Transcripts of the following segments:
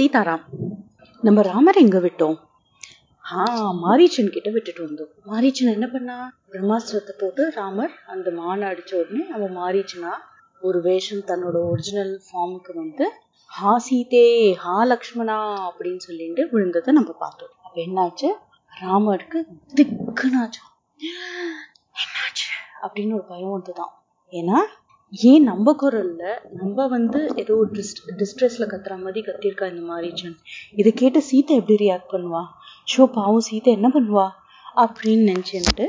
சீதாராம் நம்ம ராமர் எங்க விட்டோம். ஆ மாரீச்சன் கிட்ட விட்டுட்டு வந்தோம். மாரீச்சன் என்ன பண்ணா? பிரம்மாஸ்திரத்தை போட்டு ராமர் அந்த மானை அடிச்ச உடனே அவன் மாரீச்சனா ஒரு வேஷம் தன்னோட ஒரிஜினல் ஃபார்முக்கு வந்து ஹா சீதே ஹா லக்ஷ்மணா அப்படின்னு சொல்லிட்டு விழுந்ததை நம்ம பார்த்தோம். அப்ப என்னாச்சு? ராமருக்கு திக்குனாச்சும் என்னாச்சு? அப்படின்னு ஒரு பயம் வந்துதான் ஏன்னா ஏன் நம்ம குரல்ல நம்ம வந்து ஏதோ டிஸ் டிஸ்ட்ரெஸ்ல கத்துற மாதிரி கத்திருக்கா இந்த மாரீச்சன் இதை கேட்டு சீத்தை எப்படி ரியாக்ட் பண்ணுவா? ஷோ பாவம் சீத்தை என்ன பண்ணுவா? அப்படின்னு நினைச்சுட்டு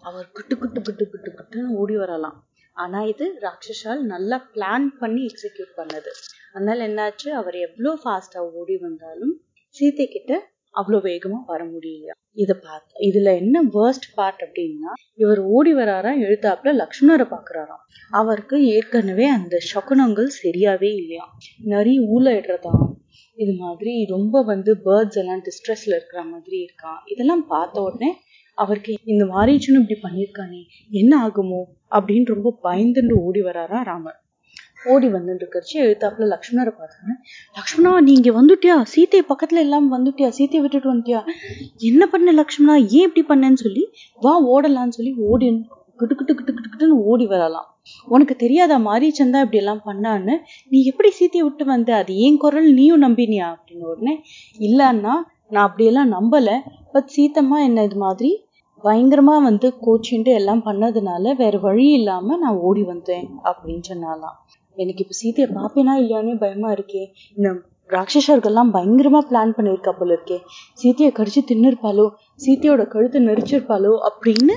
அவர் குட்டு குட்டு குட்டு குட்டு குட்டுன்னு ஓடி வரலாம். ஆனா இது ராட்சஸால் நல்லா பிளான் பண்ணி எக்ஸிக்யூட் பண்ணது. அதனால என்னாச்சு? அவர் எவ்வளோ ஃபாஸ்டா ஓடி வந்தாலும் சீத்தை கிட்ட அவ்வளோ வேகமா வர முடியலையா? இதை பார்த்து இதுல என்ன வேர்ஸ்ட் பார்ட் அப்படின்னா இவர் ஓடி வராரா எழுத்தாப்புல லக்ஷ்மணரை பாக்குறாராம். அவருக்கு ஏற்கனவே அந்த சகுனங்கள் சரியாவே இல்லையா நிறைய ஊழலிடுறதாம் இது மாதிரி ரொம்ப வந்து பேர்ட்ஸ் எல்லாம் டிஸ்ட்ரெஸ்ல இருக்கிற மாதிரி இருக்கான் இதெல்லாம் பார்த்த உடனே அவருக்கு இந்த மாரீச்சனும் இப்படி பண்ணியிருக்கானே என்ன ஆகுமோ? அப்படின்னு ரொம்ப பயந்துட்டு ஓடி வராரா ராமர். ஓடி வந்துட்டு எழுத்தாப்புல லக்ஷ்மணரை பார்த்தாங்க. லக்ஷ்மணா நீங்க வந்துட்டியா? சீத்தை பக்கத்துல எல்லாம் வந்துட்டியா? சீத்தையை விட்டுட்டு வந்துட்டியா? என்ன பண்ண லக்ஷ்மணா? ஏன் இப்படி பண்ணேன்னு சொல்லி வா ஓடலாம்னு சொல்லி ஓடி கிட்டு கிட்டு கிட்டு கிட்டு கிட்டுன்னு ஓடி வரலாம். உனக்கு தெரியாதா மாரீச்சந்தா இப்படி எல்லாம் பண்ணான்னு? நீ எப்படி சீத்தையை விட்டு வந்த? அது ஏன் குரல் நீயும் நம்பினியா? அப்படின்னு உடனே இல்லன்னா நான் அப்படியெல்லாம் நம்பல. பட் சீத்தம்மா என்ன இது மாதிரி பயங்கரமா வந்து கோச்சின்ட்டு எல்லாம் பண்ணதுனால வேற வழி இல்லாம நான் ஓடி வந்தேன் அப்படின்னு சொன்னாலாம். எனக்கு இப்ப சீதையை பாப்பேனா இல்லையானே பயமா இருக்கே. இந்த ராட்சசர்கள்லாம் பயங்கரமா பிளான் பண்ணிருக்கா போல இருக்கே. சீத்தையை கடிச்சு தின்னுருப்பாளோ? சீத்தையோட கழுத்தை நெரிச்சிருப்பாளோ? அப்படின்னு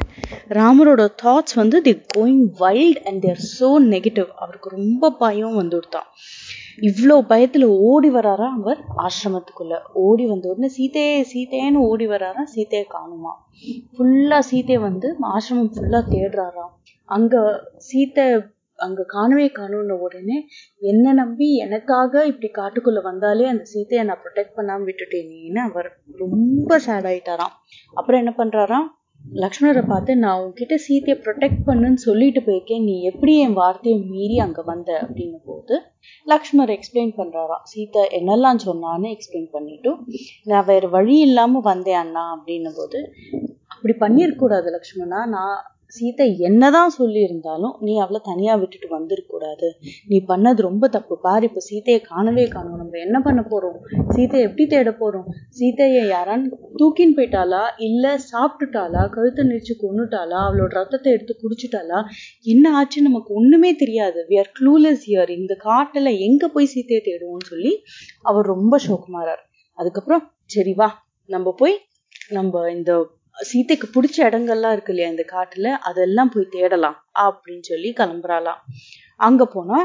ராமரோட தாட்ஸ் வந்து the going wild and they're so negative அவருக்கு ரொம்ப பயம் வந்துடுதான் இவ்வளோ பயத்துல ஓடி வராரா அவர் ஆசிரமத்துக்குள்ள. ஓடி வந்த உடனே சீத்தையே சீத்தையன்னு ஓடி வராரா? சீத்தையை காணுமா. ஃபுல்லா சீத்தையை வந்து ஆசிரமம் ஃபுல்லா தேடுறாராம். அங்க சீத்தை அங்க காணவே காணும்னு உடனே என்ன நம்பி எனக்காக இப்படி காட்டுக்குள்ள வந்தாலே அந்த சீத்தையை நான் ப்ரொடெக்ட் பண்ணாம விட்டுட்டேனேன்னு அவர் ரொம்ப சேட் ஆயிட்டாராம். அப்புறம் என்ன பண்றாராம்? லக்ஷ்மணரை பார்த்து நான் உன்கிட்ட சீத்தையை ப்ரொடெக்ட் பண்ணுன்னு சொல்லிட்டு போயிருக்கேன். நீ எப்படி என் வார்த்தையை மீறி அங்க வந்த? அப்படின்னும் போது லக்ஷ்மணர் எக்ஸ்பிளைன் பண்றாராம். சீதை என்னெல்லாம் சொன்னான்னு எக்ஸ்பிளைன் பண்ணிட்டும் நான் வேற வழி இல்லாம வந்தேன் அண்ணா அப்படின்னும் போது அப்படி பண்ணியிருக்கக்கூடாது லக்ஷ்மணா. நான் சீதை என்னதான் சொல்லி இருந்தாலும் நீ அவளை தனியா விட்டுட்டு வந்துடக்கூடாது நீ பண்ணது ரொம்ப தப்பு. பாரு இப்ப சீதையை காணவே காணும். நம்ம என்ன பண்ண போறோம்? சீதையை எப்படி தேட போறோம்? சீதையை யாரான்னு தூக்கின்னு போயிட்டாளா? இல்ல சாப்பிட்டுட்டாளா? கழுத்தை நெரிச்சு கொண்டுட்டாளா அவளோட ரத்தத்தை எடுத்து குடிச்சிட்டாளா? என்ன ஆச்சு நமக்கு ஒண்ணுமே தெரியாது. வி ஆர் க்ளூலெஸ் இயர் இந்த காட்டுல எங்க போய் சீத்தையை தேடுவோம்னு சொல்லி அவர் ரொம்ப சோகமாறார். அதுக்கப்புறம் சரி வா. நம்ம போய் நம்ம இந்த சீத்தைக்கு பிடிச்ச இடங்கள்லாம் இருக்கு இல்லையா இந்த காட்டுல? அதெல்லாம் போய் தேடலாம் அப்படின்னு சொல்லி கிளம்புறாளாம். அங்க போனா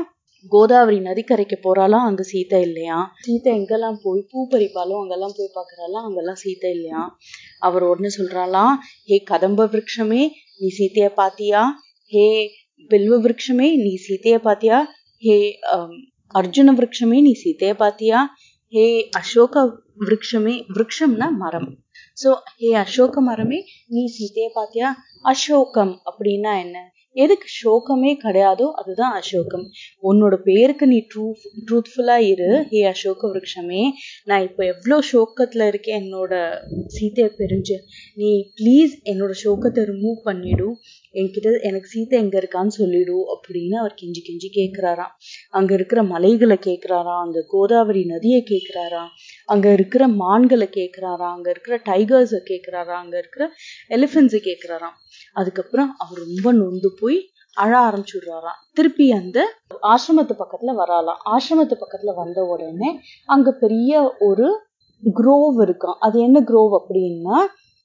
கோதாவரி நதிக்கரைக்கு போறாளாம். அங்க சீதை இல்லையா? சீதை எங்கெல்லாம் போய் பூ பறிப்பாலும் அங்கெல்லாம் போய் பாக்குறாளாம். அங்கெல்லாம் சீதை இல்லையா? அவர் உடனே சொல்றாளாம் ஹே கதம்ப விரக்ஷமே நீ சீத்தைய பாத்தியா? ஹே பில்வ விரக்ஷமே நீ சீத்தைய பாத்தியா? ஹே அர்ஜுன விரக்ஷமே நீ சீத்தைய பாத்தியா? ஹே அசோக விரக்ஷமே விரக்ஷம்னா மரம். சோ ஹே அசோக மரமே நீ சீதைய பாத்தியா அசோகம் அப்படின்னா என்ன? எதுக்கு சோகமே கிடையாதோ அதுதான் அசோகம். உன்னோட பேருக்கு நீ ட்ரூ ட்ரூத்ஃபுல்லா இரு ஹே அசோக விரக்ஷமே நான் இப்போ எவ்வளோ சோகத்துல இருக்கேன் என்னோட சீத்தையை பிரிஞ்சு. நீ ப்ளீஸ் என்னோட சோகத்தை ரிமூவ் பண்ணிடு. என்கிட்ட எனக்கு சீத்தை எங்க இருக்கான்னு சொல்லிடு அப்படின்னு அவர் கெஞ்சி கெஞ்சி கேட்கிறாராம் அங்க இருக்கிற மலைகளை கேட்கிறாராம் அந்த கோதாவரி நதியை கேட்கிறாராம் அங்க இருக்கிற மான்களை கேட்குறாரா அங்க இருக்கிற டைகர்ஸை கேட்குறாரா அங்க இருக்கிற எலிஃபென்ட்ஸை கேட்கிறாராம் அதுக்கப்புறம் அவர் ரொம்ப நொந்து போய் அழ ஆரம்பிச்சுடுறாராம். திருப்பி அந்த ஆசிரமத்து பக்கத்துல வராலாம் ஆசிரமத்து பக்கத்துல வந்த உடனே அங்க பெரிய ஒரு குரோவ் இருக்கான் அது என்ன குரோவ் அப்படின்னா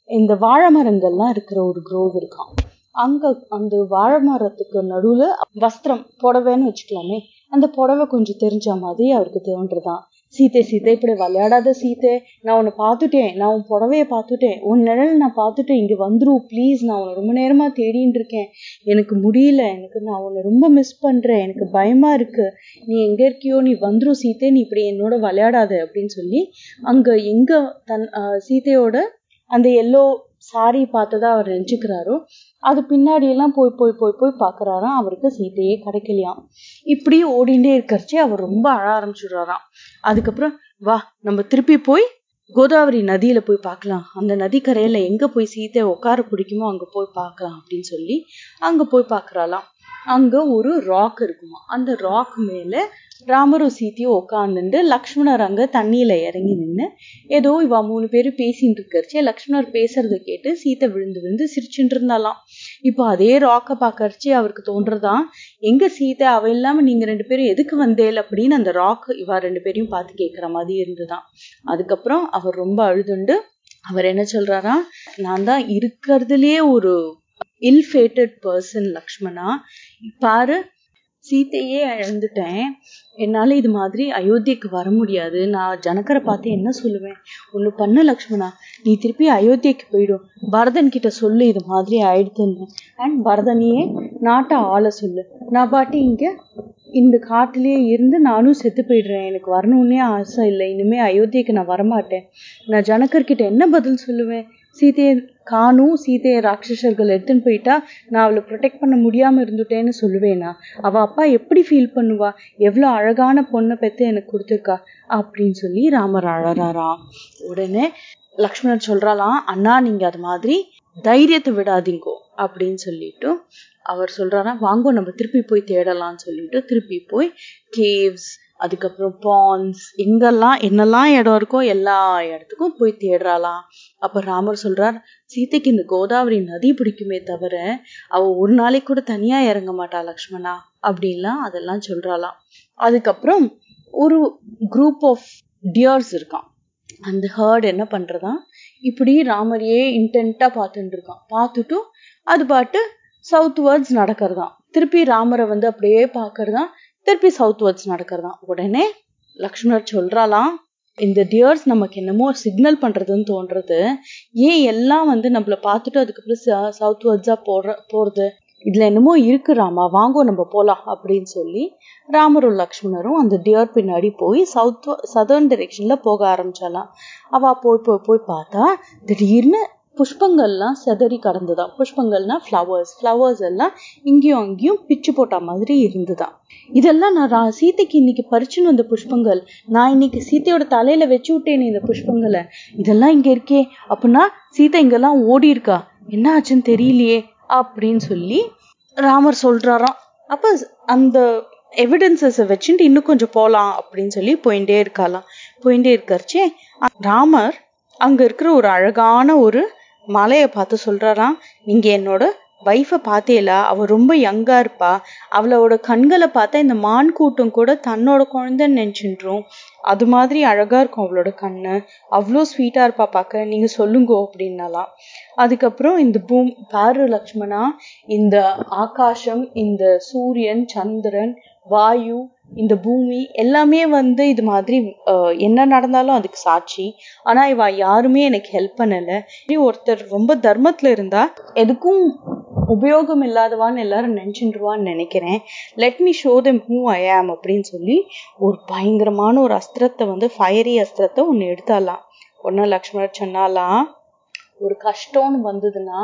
இந்த வாழை மரங்கள்லாம் இருக்கிற ஒரு குரோவ் இருக்கான் அங்க அந்த வாழை மரத்துக்கு நடுவுல வஸ்திரம் புடவைன்னு வச்சுக்கலாமே அந்த புடவை கொஞ்சம் தெரிஞ்ச மாதிரி அவருக்கு தோன்றுதான். சீத்தை சீத்தை இப்படி விளையாடாத சீத்தை. நான் உன்னை பார்த்துட்டேன். நான் உன் புடவைய பார்த்துட்டேன். உன் நிழல் நான் பார்த்துட்டேன். இங்கே வந்துரும் ப்ளீஸ் நான் உன்னை ரொம்ப நேரமாக தேடின்னு இருக்கேன். எனக்கு முடியல. எனக்கு நான் உன்னை ரொம்ப மிஸ் பண்ணுறேன் எனக்கு பயமாக இருக்குது நீ எங்கே இருக்கியோ நீ வந்துரும் சீத்தை. நீ இப்படி என்னோட விளையாடாத அப்படின்னு சொல்லி அங்கே எங்கே தன் சீத்தையோட அந்த எல்லோ சாரி பார்த்ததா அவர் நினச்சிக்கிறாரோ அது பின்னாடி எல்லாம் போய் போய் போய் போய் பாக்குறாராம். அவருக்கு சீத்தையே கிடைக்கலையாம். இப்படி ஓடிண்டே இருக்கிறச்சே அவர் ரொம்ப அழ ஆரம்பிச்சுடுறாராம். அதுக்கப்புறம் வா நம்ம திருப்பி போய் கோதாவரி நதியில போய் பார்க்கலாம் அந்த நதிக்கரையில எங்க போய் சீத்தை உட்கார பிடிக்குமோ அங்க போய் பார்க்கலாம் அப்படின்னு சொல்லி அங்க போய் பாக்குறாளாம் அங்க ஒரு ராக் இருக்குமா அந்த ராக் மேல ராமரும் சீத்தையும் உட்காந்துட்டு லக்ஷ்மணர் அங்க தண்ணியில இறங்கி நின்று ஏதோ இவா மூணு பேரும் பேசிட்டு இருக்கிறச்சே லக்ஷ்மணர் பேசுறத கேட்டு சீத்தை விழுந்து விழுந்து சிரிச்சுட்டு இருந்தாலாம் இப்போ அதே ராக்க பார்க்கறச்சே அவருக்கு தோன்றதான் எங்க சீத்தை? அவ இல்லாம நீங்க ரெண்டு பேரும் எதுக்கு வந்தேல் அப்படின்னு அந்த ராக் இவா ரெண்டு பேரையும் பார்த்து கேட்குற மாதிரி இருந்துதான். அதுக்கப்புறம் அவர் ரொம்ப அழுதுண்டு அவர் என்ன சொல்றாரா? நான் தான் இருக்கிறதுலயே ஒரு இல்ஃபேட்டட் பர்சன் லக்ஷ்மணா. பாரு சீத்தையே இழந்துட்டேன். என்னால இது மாதிரி அயோத்தியக்கு வர முடியாது. நான் ஜனகரை பார்த்து என்ன சொல்லுவேன்? ஒண்ணு பண்ண லக்ஷ்மணா. நீ திருப்பி அயோத்தியக்கு போயிடும் பரதன் கிட்ட சொல்லு இது மாதிரி ஆயிடுதுன்னு. அண்ட் பரதனையே நாட்டை ஆள சொல்லு. நான் பாட்டி இங்க இந்த காட்டிலேயே இருந்து நானும் செத்து போயிடுறேன். எனக்கு வரணும்னே ஆசை இல்லை. இனிமே அயோத்தியக்கு நான் வரமாட்டேன். நான் ஜனகர்கிட்ட என்ன பதில் சொல்லுவேன்? சீதையை காணும் சீதையை ராட்சசர்கள் எடுத்துன்னு போயிட்டா நான் அவளை ப்ரொடெக்ட் பண்ண முடியாம இருந்துட்டேன்னு சொல்லுவேனா? அவ அப்பா எப்படி ஃபீல் பண்ணுவா? எவ்வளவு அழகான பொண்ணை பெத்து எனக்கு கொடுத்துருக்கா? அப்படின்னு சொல்லி ராமர் அழறாராம். உடனே லக்ஷ்மணன் சொல்றாளாம் அண்ணா நீங்க அது மாதிரி தைரியத்தை விடாதீங்கோ அப்படின்னு சொல்லிட்டு அவர் சொல்றாராம் வாங்கோ நம்ம திருப்பி போய் தேடலாம்னு சொல்லிட்டு திருப்பி போய் கேவ்ஸ் அதுக்கப்புறம் பான்ஸ் எங்கெல்லாம் என்னெல்லாம் இடம் இருக்கோ எல்லா இடத்துக்கும் போய் தேடுறாளாம். அப்ப ராமர் சொல்றார் சீதைக்கு இந்த கோதாவரி நதி பிடிக்குமே தவிர அவ ஒரு நாளைக்கு கூட தனியா இறங்க மாட்டா லக்ஷ்மணா அப்படின்லாம் அதெல்லாம் சொல்றாளாம். அதுக்கப்புறம் ஒரு குரூப் ஆஃப் டியர்ஸ் இருக்கான் அந்த ஹேர்ட் என்ன பண்றதா இப்படி ராமரையே இன்டென்ட்டா பார்த்துட்டு இருக்கான். பார்த்துட்டும் அது பாட்டு சவுத் வேர்ட்ஸ் நடக்கிறதாம். திருப்பி ராமரை வந்து அப்படியே பார்க்கறதான் திருப்பி சவுத் வேர்ட்ஸ் நடக்கிறதாம் உடனே லக்ஷ்மணர் சொல்றாலாம் இந்த டியர்ஸ் நமக்கு என்னமோ சிக்னல் பண்றதுன்னு தோன்றது. ஏன் எல்லாம் வந்து நம்மள பார்த்துட்டு அதுக்கப்புறம் சவுத் வேர்ட்ஸா போடுற போறது? இதுல என்னமோ இருக்கு ராமா வாங்கோ நம்ம போலாம் அப்படின்னு சொல்லி ராமரும் லக்ஷ்மணரும் அந்த டியர் பின்னாடி போய் சவுத் சதர்ன் டிரெக்ஷன்ல போக ஆரம்பிச்சாலாம். அவ போய் போய் போய் பார்த்தா திடீர்னு புஷ்பங்கள்லாம் செதறி கடந்துதான். புஷ்பங்கள்னா ஃப்ளவர்ஸ் ஃப்ளவர்ஸ் எல்லாம் இங்கேயும் அங்கேயும் பிச்சு போட்ட மாதிரி இருந்துதான். இதெல்லாம் நான் சீதைக்கு இன்னைக்கு பறிச்சுன்னு வந்த புஷ்பங்கள். நான் இன்னைக்கு சீத்தையோட தலையில வச்சு விட்டேனே இந்த புஷ்பங்களை. இதெல்லாம் இங்க இருக்கே. அப்படின்னா சீதை இங்கெல்லாம் ஓடி இருக்கா? என்ன ஆச்சுன்னு தெரியலையே அப்படின்னு சொல்லி ராமர் சொல்றாராம். அப்ப அந்த எவிடன்சஸை வச்சுட்டு இன்னும் கொஞ்சம் போலாம் அப்படின்னு சொல்லி போயிட்டே இருக்காளாம். போயிட்டே இருக்கறச்சே ராமர் அங்க இருக்கிற ஒரு அழகான ஒரு மலையை பார்த்து சொல்றாராம் நீங்க என்னோட வைஃபை பார்த்தேலா அவ ரொம்ப யங்கா இருப்பா. அவளோட கண்களை பார்த்தா இந்த மான் கூட்டம் கூட தன்னோட குழந்தைன்னு நினைச்சுன்றோம். அது மாதிரி அழகா இருக்கும் அவளோட கண்ணு. அவ்வளோ ஸ்வீட்டா இருப்பா பார்க்க. நீங்க சொல்லுங்கோ அப்படின்னாலாம். அதுக்கப்புறம் இந்த பூம் பாரு லக்ஷ்மணா இந்த ஆகாசம் இந்த சூரியன் சந்திரன் வாயு இந்த பூமி எல்லாமே வந்து இது மாதிரி என்ன நடந்தாலும் அதுக்கு சாட்சி. ஆனா இவ யாருமே எனக்கு ஹெல்ப் பண்ணல. ஒருத்தர் ரொம்ப தர்மத்துல இருந்தா எதுக்கும் உபயோகம் இல்லாதவான்னு எல்லாரும் நினைச்சுருவான்னு நினைக்கிறேன். Let me show them who I am அப்படின்னு சொல்லி ஒரு பயங்கரமான ஒரு அஸ்திரத்தை வந்து ஃபயரி அஸ்திரத்தை ஒன்று எடுத்தாலாம் ஒன்னும் லக்ஷ்மணர் சொன்னாலாம் ஒரு கஷ்டம்னு வந்ததுன்னா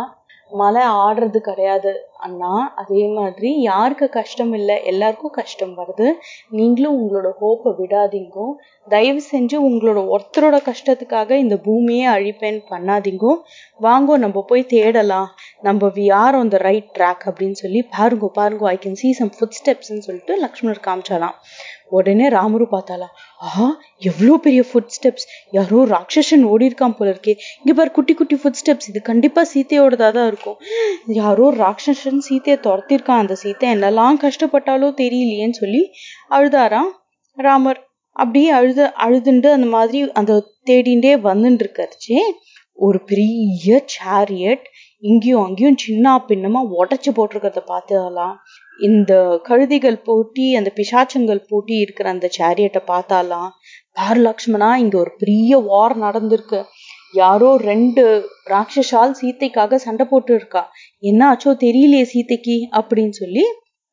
மலை ஆடுறது கிடையாது அண்ணா. அதே மாதிரி யாருக்கு கஷ்டம் இல்லை எல்லாருக்கும் கஷ்டம் வருது. நீங்களும் உங்களோட ஹோப்பை விடாதீங்கோ. தயவு செஞ்சு உங்களோட ஒருத்தரோட கஷ்டத்துக்காக இந்த பூமியே அழிப்பேன் பண்ணாதீங்கோ. வாங்கோ நம்ம போய் தேடலாம். நம்ம we are on the right track அப்படின்னு சொல்லி பாருங்க பாருங்க I can see some food ஸ்டெப்ஸ்ன்னு சொல்லிட்டு லக்ஷ்மணர் காமிச்சாலாம் உடனே ராமரு பார்த்தாலாம் ஆஹா எவ்வளோ பெரிய ஃபுட் ஸ்டெப்ஸ் யாரோ ராட்சசன் ஓடி இருக்கான் போல இருக்கே. இங்க பாரு குட்டி குட்டி ஃபுட் ஸ்டெப்ஸ் இது கண்டிப்பா சீத்தையோடதா தான் இருக்கும். யாரோ ராட்சசன் சீத்தையை துரத்திருக்கான் அந்த சீத்தை என்னெல்லாம் கஷ்டப்பட்டாலோ தெரியலையேன்னு சொல்லி அழுதாராம் ராமர். அப்படியே அழுத அழுதுண்டு அந்த மாதிரி அந்த தேடிண்டே வந்துட்டு இருக்கிறச்சே ஒரு பெரிய சேரியட் இங்கேயும் அங்கேயும் சின்ன பின்னமா உடச்சு போட்டிருக்கிறத பார்த்தாலாம் இந்த கழுதிகள் போட்டி அந்த பிசாச்சங்கள் போட்டி இருக்கிற அந்த சேரியட்டை பார்த்தாலாம் பார் லக்ஷ்மணா இங்க ஒரு பெரிய வார் நடந்திருக்கு. யாரோ ரெண்டு ராட்சசால் சீத்தைக்காக சண்டை போட்டு இருக்கா என்ன ஆச்சோ தெரியலையே சீத்தைக்கு அப்படின்னு சொல்லி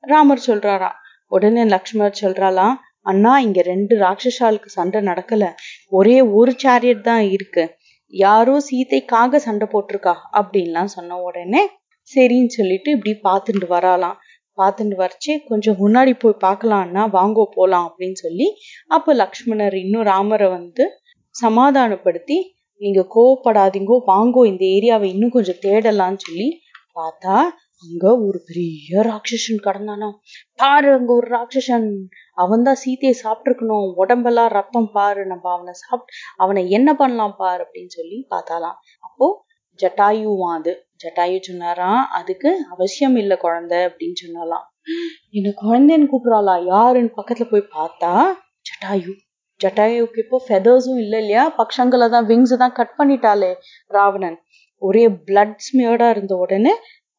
ராமர் சொல்றாராம் உடனே லக்ஷ்மணர் சொல்றாளாம் அண்ணா இங்க ரெண்டு ராட்சசாலுக்கு சண்டை நடக்கல. ஒரே ஒரு சேரியட் தான் இருக்கு. யாரோ சீத்தைக்காக சண்டை போட்டிருக்கா அப்படின்லாம் சொன்ன உடனே சரின்னு சொல்லிட்டு இப்படி பார்த்துட்டு வராலாம் பார்த்துட்டு வரைச்சி கொஞ்சம் முன்னாடி போய் பார்க்கலான்னா வாங்கோ போகலாம் அப்படின்னு சொல்லி அப்போ லக்ஷ்மணர் இன்னும் ராமரை வந்து சமாதானப்படுத்தி நீங்க கோவப்படாதீங்கோ வாங்கோ இந்த ஏரியாவை இன்னும் கொஞ்சம் தேடலாம்னு சொல்லி பார்த்தா அங்க ஒரு பெரிய ராட்சசன் கடந்தானா. பாரு அங்க ஒரு ராட்சசன். அவன் தான் சீத்தையை சாப்பிட்டுருக்கணும். உடம்பெல்லாம் ரத்தம் பாரு நம்ம அவனை சாப்பிட்டு அவனை என்ன பண்ணலாம் பாரு அப்படின்னு சொல்லி பார்த்தாலாம். அப்போ ஜட்டாயுவான் அது. ஜட்டாயு சொன்னாராம் அதுக்கு அவசியம் இல்லை குழந்தை அப்படின்னு சொன்னாலாம் என்ன குழந்தைன்னு கூப்பிடுறாளா? யாருன்னு பக்கத்துல போய் பார்த்தா? ஜட்டாயு ஜட்டாயுக்கு இப்போ ஃபெதர்ஸும் இல்லை இல்லையா? பக்ஷங்களை தான் விங்ஸ் தான் கட் பண்ணிட்டாளே ராவணன். ஒரே பிளட் ஸ்மியர்டா இருந்த உடனே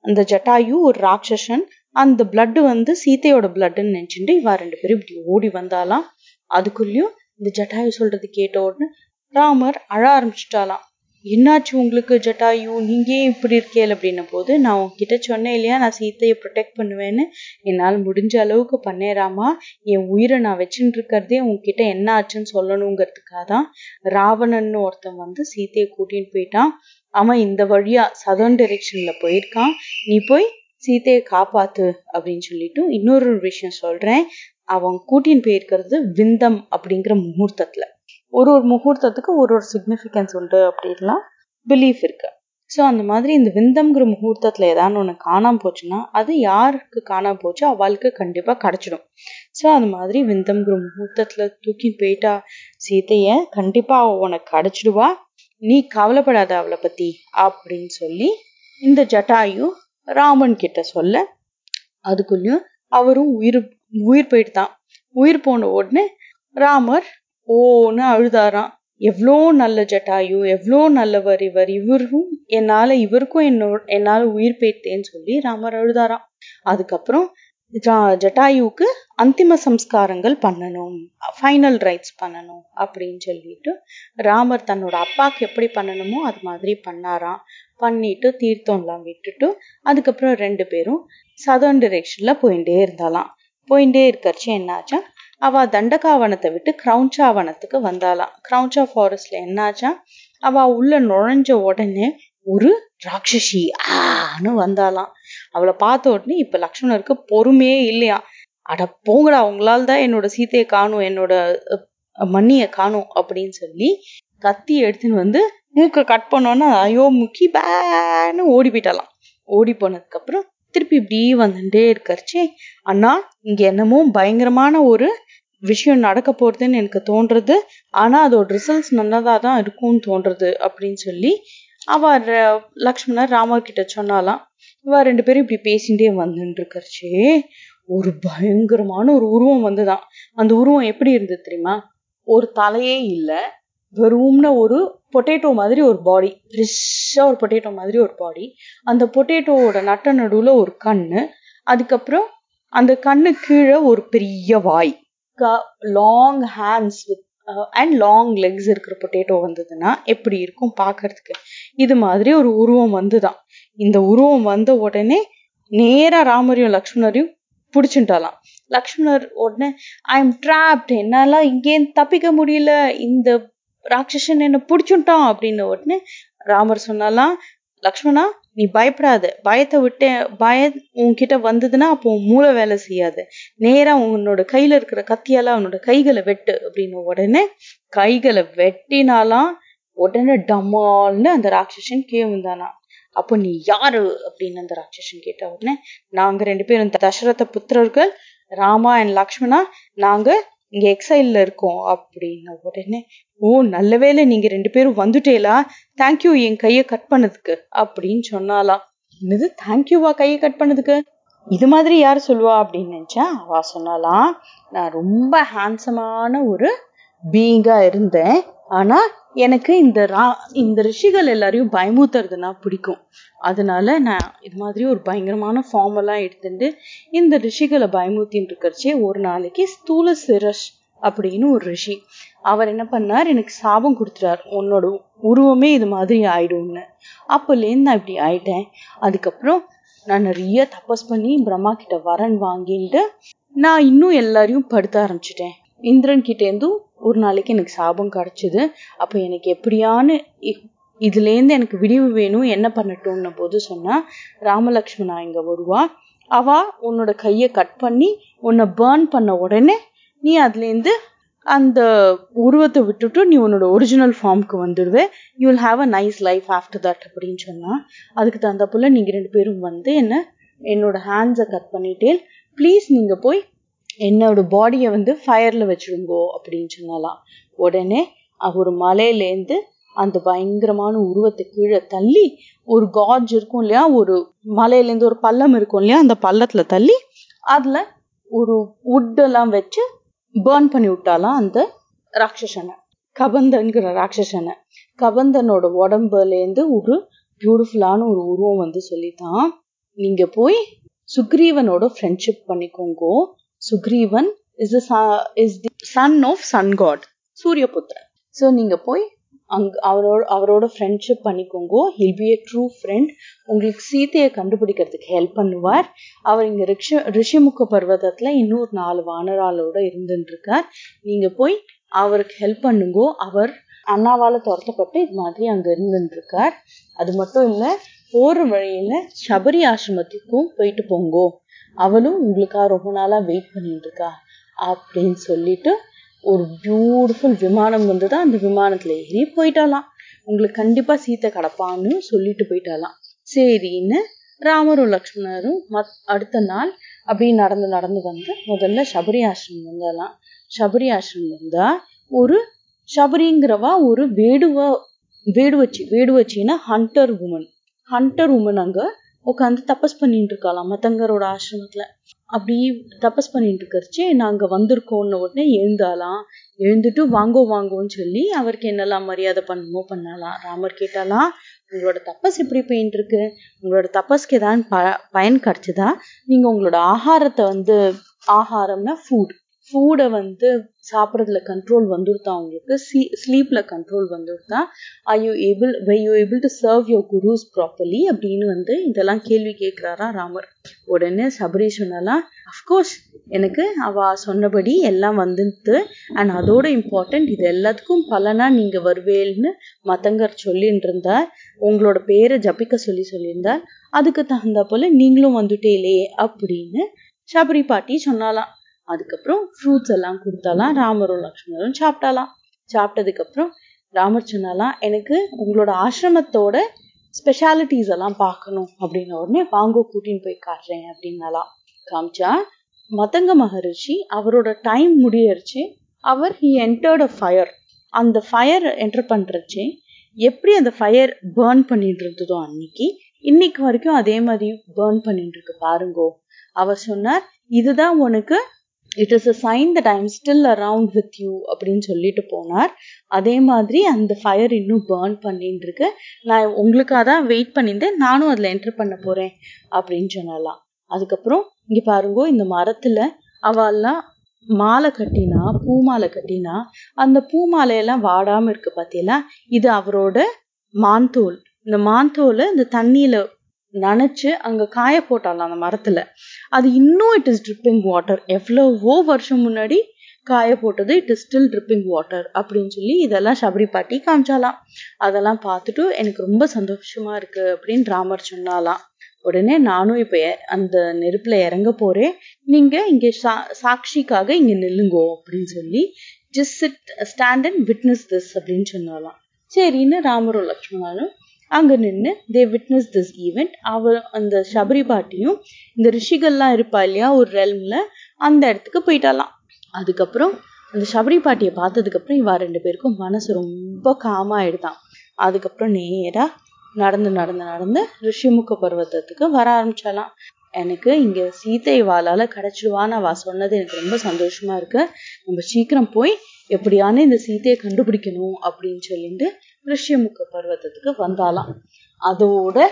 அந்த ஜட்டாயு ஒரு ராட்சசன் அந்த பிளட் வந்து சீத்தையோட பிளட்னு நினைச்சுட்டு இவா ரெண்டு பேரும் இப்படி ஓடி வந்தாலாம் அதுக்குள்ளயும் இந்த ஜட்டாயு சொல்றது கேட்ட உடனே ராமர் அழ ஆரம்பிச்சிட்டாலாம் என்னாச்சு உங்களுக்கு ஜட்டாயு? நீங்க ஏன் இப்படி இருக்கேல் அப்படின்ன போது நான் உன்கிட்ட சொன்னேன் இல்லையா? நான் சீத்தையை ப்ரொடெக்ட் பண்ணுவேன்னு. என்னால் முடிஞ்ச அளவுக்கு பண்ணேராமா? என் உயிரை நான் வச்சுட்டு இருக்கிறதே உங்ககிட்ட என்ன ஆச்சுன்னு சொல்லணுங்கிறதுக்காக தான் ராவணன் ஒருத்தன் வந்து சீத்தையை கூட்டின்னு போயிட்டான். அவன் இந்த வழியா சதர்ன் டைரெக்ஷன்ல போயிருக்கான். நீ போய் சீத்தையை காப்பாத்து அப்படின்னு சொல்லிட்டு இன்னொரு விஷயம் சொல்றேன். அவன் கூட்டின்னு போயிருக்கிறது விந்தம் அப்படிங்கிற முகூர்த்தத்துல. ஒரு ஒரு முகூர்த்தத்துக்கு ஒரு ஒரு சிக்னிஃபிகன்ஸ் உண்டு அப்படின்லாம் பிலீஃப் இருக்கு. ஸோ அந்த மாதிரி இந்த விந்தம்ங்கிற முகூர்த்தத்தில் ஏதாவது ஒன்று காணாம போச்சுன்னா அது யாருக்கு காணாம போச்சோ அவளுக்கு கண்டிப்பாக கிடச்சிடும். ஸோ அந்த மாதிரி விந்தம்ங்கிற முகூர்த்தத்தில் தூக்கி போயிட்டா சீத்தைய கண்டிப்பாக உனக்கு கிடைச்சிடுவா. நீ கவலைப்படாத அவளை பற்றி அப்படின்னு சொல்லி இந்த ஜட்டாயு ராமன் கிட்ட சொல்ல அதுக்குள்ளேயும் அவரும் உயிர் உயிர் போயிட்டு தான் உயிர் போன உடனே ராமர் ஓன்னு அழுதாராம். எவ்வளோ நல்ல ஜட்டாயு எவ்வளோ நல்லவர் இவர். இவரும் என்னால் இவருக்கும் என்னோட என்னால் உயிர் பேத்தேன்னு சொல்லி ராமர் அழுதாராம். அதுக்கப்புறம் ஜட்டாயுவுக்கு அந்திம சம்ஸ்காரங்கள் பண்ணணும் ஃபைனல் ரைட்ஸ் பண்ணணும் அப்படின்னு சொல்லிட்டு ராமர் தன்னோட அப்பாவுக்கு எப்படி பண்ணணுமோ அது மாதிரி பண்ணாராம். பண்ணிட்டு தீர்த்தம்லாம் விட்டுட்டு அதுக்கப்புறம் ரெண்டு பேரும் சதர்ன் டிரெக்ஷனில் போயிட்டே இருந்தாலாம். போயிட்டே இருக்கிறச்சு என்னாச்சா அவ தண்டகாவனத்தை விட்டு கிரௌஞ்சாவனத்துக்கு வந்தாலாம் கிரௌஞ்சா ஃபாரஸ்ட்ல என்னாச்சா? அவ உள்ள நுழைஞ்ச உடனே ஒரு ராட்சசி ஆன்னு வந்தாலாம் அவளை பார்த்த உடனே இப்ப லக்ஷ்மணருக்கு பொறுமையே இல்லையா. அட போங்கடா உங்களால் தான் என்னோட சீத்தையை காணும் என்னோட மண்ணியை காணும் அப்படின்னு சொல்லி கத்தி எடுத்துன்னு வந்து மூக்கை கட் பண்ணோன்னா ஐயோ முக்கி பேன்னு ஓடி போயிட்டாலாம் ஓடி போனதுக்கு அப்புறம் திருப்பி இப்படி வந்துட்டே இருக்கறச்சே அண்ணா இங்க என்னமோ பயங்கரமான ஒரு விஷயம் நடக்க போறதுன்னு எனக்கு தோன்றது. ஆனா அதோட ரிசல்ட்ஸ் நல்லதா தான் இருக்கும்னு தோன்றது அப்படின்னு சொல்லி அவர் லக்ஷ்மணர் ராமர் கிட்ட சொன்னாலாம். இவ ரெண்டு பேரும் இப்படி பேசிட்டே வந்துட்டு இருக்கறச்சே ஒரு பயங்கரமான ஒரு உருவம் வந்துதான். அந்த உருவம் எப்படி இருந்தது தெரியுமா? ஒரு தலையே இல்லை. வெறும்னு ஒரு பொட்டேட்டோ மாதிரி ஒரு பாடி ரிஷ்ஷா ஒரு பொட்டேட்டோ மாதிரி ஒரு பாடி அந்த பொட்டேட்டோவோட நட்ட நடுவுல ஒரு கண்ணு. அதுக்கப்புறம் அந்த கண்ணு கீழே ஒரு பெரிய வாய். Long hands with and long legs இருக்கிற பொட்டேட்டோ வந்ததுன்னா எப்படி இருக்கும் பார்க்கறதுக்கு? இது மாதிரி ஒரு உருவம் வந்துதான். இந்த உருவம் வந்த உடனே நேராக ராமரையும் லக்ஷ்மணரையும் பிடிச்சிட்டாலாம். லக்ஷ்மணர் உடனே ஐ எம் ட்ராப்ட் என்னால இங்கேருந்து தப்பிக்க முடியல. இந்த ராட்சசன் என்ன பிடிச்சுட்டான். அப்படின்னு உடனே ராமர் சொன்னாலாம் லக்ஷ்மணா நீ பயப்படாத. பயத்தை விட்டு பய உன்கிட்ட வந்ததுன்னா அப்போ மூளை வேலை செய்யாது. நேரா உன்னோட கையில இருக்கிற கத்தியால அவனோட கைகளை வெட்டு அப்படின்னு உடனே கைகளை வெட்டினாலாம் உடனே டமால்னு அந்த ராட்சசன் கீழே அப்போ நீ யாரு அப்படின்னு அந்த ராட்சசன் கேட்ட உடனே நாங்க ரெண்டு பேரும் தசரத புத்திரர்கள் ராமா அண்ட் லக்ஷ்மணா நாங்க இங்க எக்ஸைல்ல இருக்கோம் அப்படின்ன உடனே ஓ நல்ல வேலை நீங்க ரெண்டு பேரும் வந்துட்டேலா? தேங்க்யூ என் கையை கட் பண்ணதுக்கு அப்படின்னு சொன்னாலாம். என்னது தேங்க்யூவா கையை கட் பண்ணதுக்கு? இது மாதிரி யார் சொல்லுவா? அப்படின்னு நினைச்சா அவ சொன்னாலாம் நான் ரொம்ப ஹேண்ட்ஸமான ஒரு பீயிங்கா இருந்தேன். ஆனா எனக்கு இந்த ரா இந்த ரிஷிகள் எல்லாரையும் பயமுத்துறதுனா பிடிக்கும். அதனால நான் இது மாதிரி ஒரு பயங்கரமான ஃபார்ம் எல்லாம் எடுத்துட்டு இந்த ரிஷிகளை பயமுத்தின்னு இருக்கிறச்சே ஒரு நாளைக்கு ஸ்தூல சிரஷ் அப்படின்னு ஒரு ரிஷி. அவர் என்ன பண்ணார்? எனக்கு சாபம் கொடுத்துட்டார். உன்னோட உருவமே இது மாதிரி ஆயிடும்னு. அப்போலேருந்து நான் இப்படி ஆயிட்டேன். அதுக்கப்புறம் நான் நிறைய தபஸ் பண்ணி பிரம்மா கிட்ட வரன் வாங்கிட்டு நான் இன்னும் எல்லாரையும் படுத்த ஆரம்பிச்சிட்டேன். இந்திரன் கிட்டேருந்தும் ஒரு நாளைக்கு எனக்கு சாபம் கிடச்சிது. அப்போ எனக்கு எப்படியானு இதுலேருந்து எனக்கு விடிவு வேணும் என்ன பண்ணட்டும்ன போது சொன்னால் ராமலக்ஷ்மணா இங்கே வருவா. அவ உன்னோட கையை கட் பண்ணி உன்னை பேர்ன் பண்ண உடனே நீ அதுலேருந்து அந்த உருவத்தை விட்டுட்டு நீ உன்னோட ஒரிஜினல் ஃபார்முக்கு வந்துடுவே you will have a nice life after that அப்படின்னு சொன்னால் அதுக்கு தகுந்த போல ரெண்டு பேரும் வந்து என்ன என்னோட ஹேண்ட்ஸை கட் பண்ணிட்டே ப்ளீஸ் நீங்கள் போய் என்னோட பாடியை வந்து ஃபயர்ல வச்சுடுங்கோ அப்படின்னு சொன்னாலாம். உடனே ஒரு மலையிலேருந்து அந்த பயங்கரமான உருவத்தை கீழே தள்ளி ஒரு காஜ் இருக்கும் இல்லையா ஒரு மலையிலேருந்து ஒரு பள்ளம் இருக்கும் இல்லையா அந்த பள்ளத்துல தள்ளி அதுல ஒரு உட்டெல்லாம் வச்சு பேர்ன் பண்ணி விட்டாலாம் அந்த ராட்சசனை. கபந்தன்கிற ராட்சசனை. கபந்தனோட உடம்புலேருந்து ஒரு பியூட்டிஃபுல்லான ஒரு உருவம் வந்து சொல்லித்தான். நீங்க போய் சுக்ரீவனோட friendship பண்ணிக்கோங்கோ. Sugreevan is is the son of sun god சூரியபுத்திரன் so நீங்க போய் அங் அவரோட அவரோட friendship பண்ணிக்கோங்கோ. He'll be a true friend உங்களுக்கு சீத்தையை கண்டுபிடிக்கிறதுக்கு ஹெல்ப் பண்ணுவார். அவர் இங்க ரிஷ ரிஷிமுக பர்வதத்துல இன்னொரு நாலு வானராலோட இருந்துட்டு இருக்கார் நீங்க போய் அவருக்கு ஹெல்ப் பண்ணுங்கோ. அவர் அண்ணாவால துரத்தப்பட்டு இது மாதிரி அங்க இருந்துட்டு இருக்கார் அது மட்டும் இல்ல போற வழியில சபரி ஆசிரமத்துக்கும் போயிட்டு போங்கோ. அவளும் உங்களுக்காக ரொம்ப நாளா வெயிட் பண்ணிட்டு இருக்கா அப்படின்னு சொல்லிட்டு ஒரு பியூட்டிஃபுல் விமானம் வந்ததா அந்த விமானத்துல ஏறி போயிட்டாலாம் உங்களுக்கு கண்டிப்பா சீத்தை கிடப்பான்னு சொல்லிட்டு போயிட்டாலாம் சரின்னு ராமரும் லக்ஷ்மணரும் மத் அடுத்த நாள் அப்படியே நடந்து நடந்து வந்து முதல்ல சபரி ஆசிரமம் வந்தாலாம் சபரி ஆசிரமம் வந்தா ஒரு சபரிங்கிறவா ஒரு வேடுவ வேடுவச்சி வேடுவச்சின்னா ஹண்டர் உமன் ஹண்டர் உமன் அங்க உட்காந்து தபஸ் பண்ணிட்டு இருக்காளாம் மத்தங்கரோட ஆசிரமத்துல. அப்படி தபஸ் பண்ணிட்டு இருக்கறச்சு நாங்க வந்திருக்கோம்னு உடனே எழுந்தாலாம். எழுந்துட்டு வாங்கோ வாங்கோன்னு சொல்லி அவருக்கு என்னெல்லாம் மரியாதை பண்ணணுமோ பண்ணலாம். ராமர் கேட்டாலாம் உங்களோட தபஸ் எப்படி போயிட்டு இருக்கு? உங்களோட தபஸ்க்கு ஏதாவது ப பயன் கிடைச்சதா? நீங்க உங்களோட ஆகாரத்தை வந்து ஆகாரம்னா ஃபுட் ஃபுட்டை வந்து சாப்பிட்றதுல கண்ட்ரோல் வந்துருத்தா அவங்களுக்கு ஸ்லீப்ல control வந்துருத்தா? I you able why you able to serve your gurus properly அப்படின்னு வந்து இதெல்லாம் கேள்வி கேட்கிறாரா ராமர். உடனே சபரி சொன்னாலாம் அஃப்கோர்ஸ் எனக்கு அவ சொன்னபடி எல்லாம் வந்துட்டு அண்ட் அதோட இம்பார்ட்டன்ட் இது எல்லாத்துக்கும் பலனா நீங்க வருவேல்னு மத்தங்கர் சொல்லிட்டு இருந்தார் உங்களோட பேரை ஜபிக்க சொல்லி சொல்லியிருந்தார். அதுக்கு தகுந்த போல நீங்களும் வந்துட்டேலே அப்படின்னு சபரி பாட்டி சொன்னாலாம் அதுக்கப்புறம் ஃப்ரூட்ஸ் எல்லாம் கொடுத்தாலாம். ராமரும் லக்ஷ்மணரும் சாப்பிட்டாலாம். சாப்பிட்டதுக்கப்புறம் ராமர் சொன்னாலாம் எனக்கு உங்களோட ஆசிரமத்தோட ஸ்பெஷாலிட்டிஸ் எல்லாம் பார்க்கணும். அப்படின்னு உடனே வாங்கோ கூட்டின்னு போய் காட்டுறேன் அப்படின்னாலாம். காமிச்சா மதங்க மகரிஷி அவரோட டைம் முடியறிச்சு அவர் ஹி என்டர்ட் அ ஃபயர் அந்த ஃபயர் என்டர் பண்றச்சு எப்படி அந்த ஃபயர் பேர்ன் பண்ணிட்டு இருந்ததோ அன்னைக்கு இன்னைக்கு வரைக்கும் அதே மாதிரி பேர்ன் பண்ணிட்டு இருக்கு பாருங்கோ. அவர் சொன்னார் இதுதான் உனக்கு it is a sign that I am still around with you அப்படின்னு சொல்லிட்டு போனார். அதே மாதிரி அந்த ஃபயர் இன்னும் பேர்ன் பண்ணிட்டு இருக்கு. நான் உங்களுக்காக தான் வெயிட் பண்ணியிருந்தேன். நானும் அதில் என்டர் பண்ண போகிறேன் அப்படின்னு சொன்னலாம். அதுக்கப்புறம் இங்கே பாருங்க இந்த மரத்தில் அவெல்லாம் மாலை கட்டினா பூ மாலை கட்டினா அந்த பூ மாலையெல்லாம் வாடாமல் இருக்கு பார்த்தீங்களா இது அவரோட மான்தோல் இந்த மான்தோலை இந்த தண்ணியில் நனைச்சு அங்கே காய போட்டாலாம் அந்த மரத்தில். அது இன்னும் இட் இஸ் ட்ரிப்பிங் வாட்டர் எவ்வளவோ வருஷம் முன்னாடி காய போட்டது it is still dripping water அப்படின்னு சொல்லி இதெல்லாம் சபரி பாட்டி காமிச்சாலாம். அதெல்லாம் பார்த்துட்டு எனக்கு ரொம்ப சந்தோஷமா இருக்கு அப்படின்னு ராமர் சொன்னாலாம். உடனே நானும் இப்ப அந்த நெருப்புல இறங்க போறேன். நீங்க இங்க சாட்சிக்காக இங்க நில்லுங்கோ அப்படின்னு சொல்லி just sit stand and witness this அப்படின்னு சொன்னாலாம். சரின்னு ராமரும் லக்ஷ்மணனும் அங்க நின்று தே விட்னஸ் திஸ் ஈவெண்ட் அவர் அந்த சபரி பாட்டியும் இந்த ரிஷிகள்லாம் இருப்பா இல்லையா ஒரு ரெல்ம்ல அந்த இடத்துக்கு போயிட்டாலாம் அதுக்கப்புறம் அந்த சபரி பாட்டியை பார்த்ததுக்கப்புறம் இவா ரெண்டு பேருக்கும் மனசு ரொம்ப காமாயிடுதான் அதுக்கப்புறம் நேரா நடந்து நடந்து நடந்து ரிஷிமுக பர்வத்தத்துக்கு வர ஆரம்பிச்சாலாம் எனக்கு இங்க சீத்தை வாளால் கிடைச்சிடுவான்னு அவ சொன்னது எனக்கு ரொம்ப சந்தோஷமா இருக்கு. நம்ம சீக்கிரம் போய் எப்படியான இந்த சீத்தையை கண்டுபிடிக்கணும் அப்படின்னு சொல்லிட்டு ரிஷிமுக பர்வத்தத்துக்கு வந்தாலாம். அதோட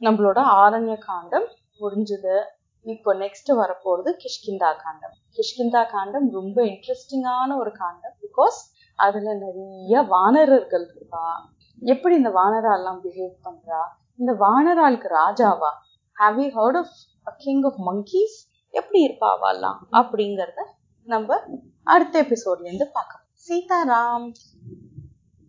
நம்மளோட ஆரண்ய காண்டம் முடிஞ்சது. இப்போ நெக்ஸ்ட் வரப்போறது கிஷ்கிந்தா காண்டம். கிஷ்கிந்தா காண்டம் ரொம்ப இன்ட்ரெஸ்டிங்கான ஒரு காண்டம். பிகாஸ் அதுல நிறைய வானரர்கள் இருக்கா? எப்படி இந்த வானரால்லாம் பிஹேவ் பண்றா? இந்த வானராளுக்கு ராஜாவா? Have you heard of king of monkeys எப்படி இருப்பாவாலாம் அப்படிங்கறத நம்ம அடுத்த எபிசோட்ல இருந்து பார்க்கலாம். சீதாராம்.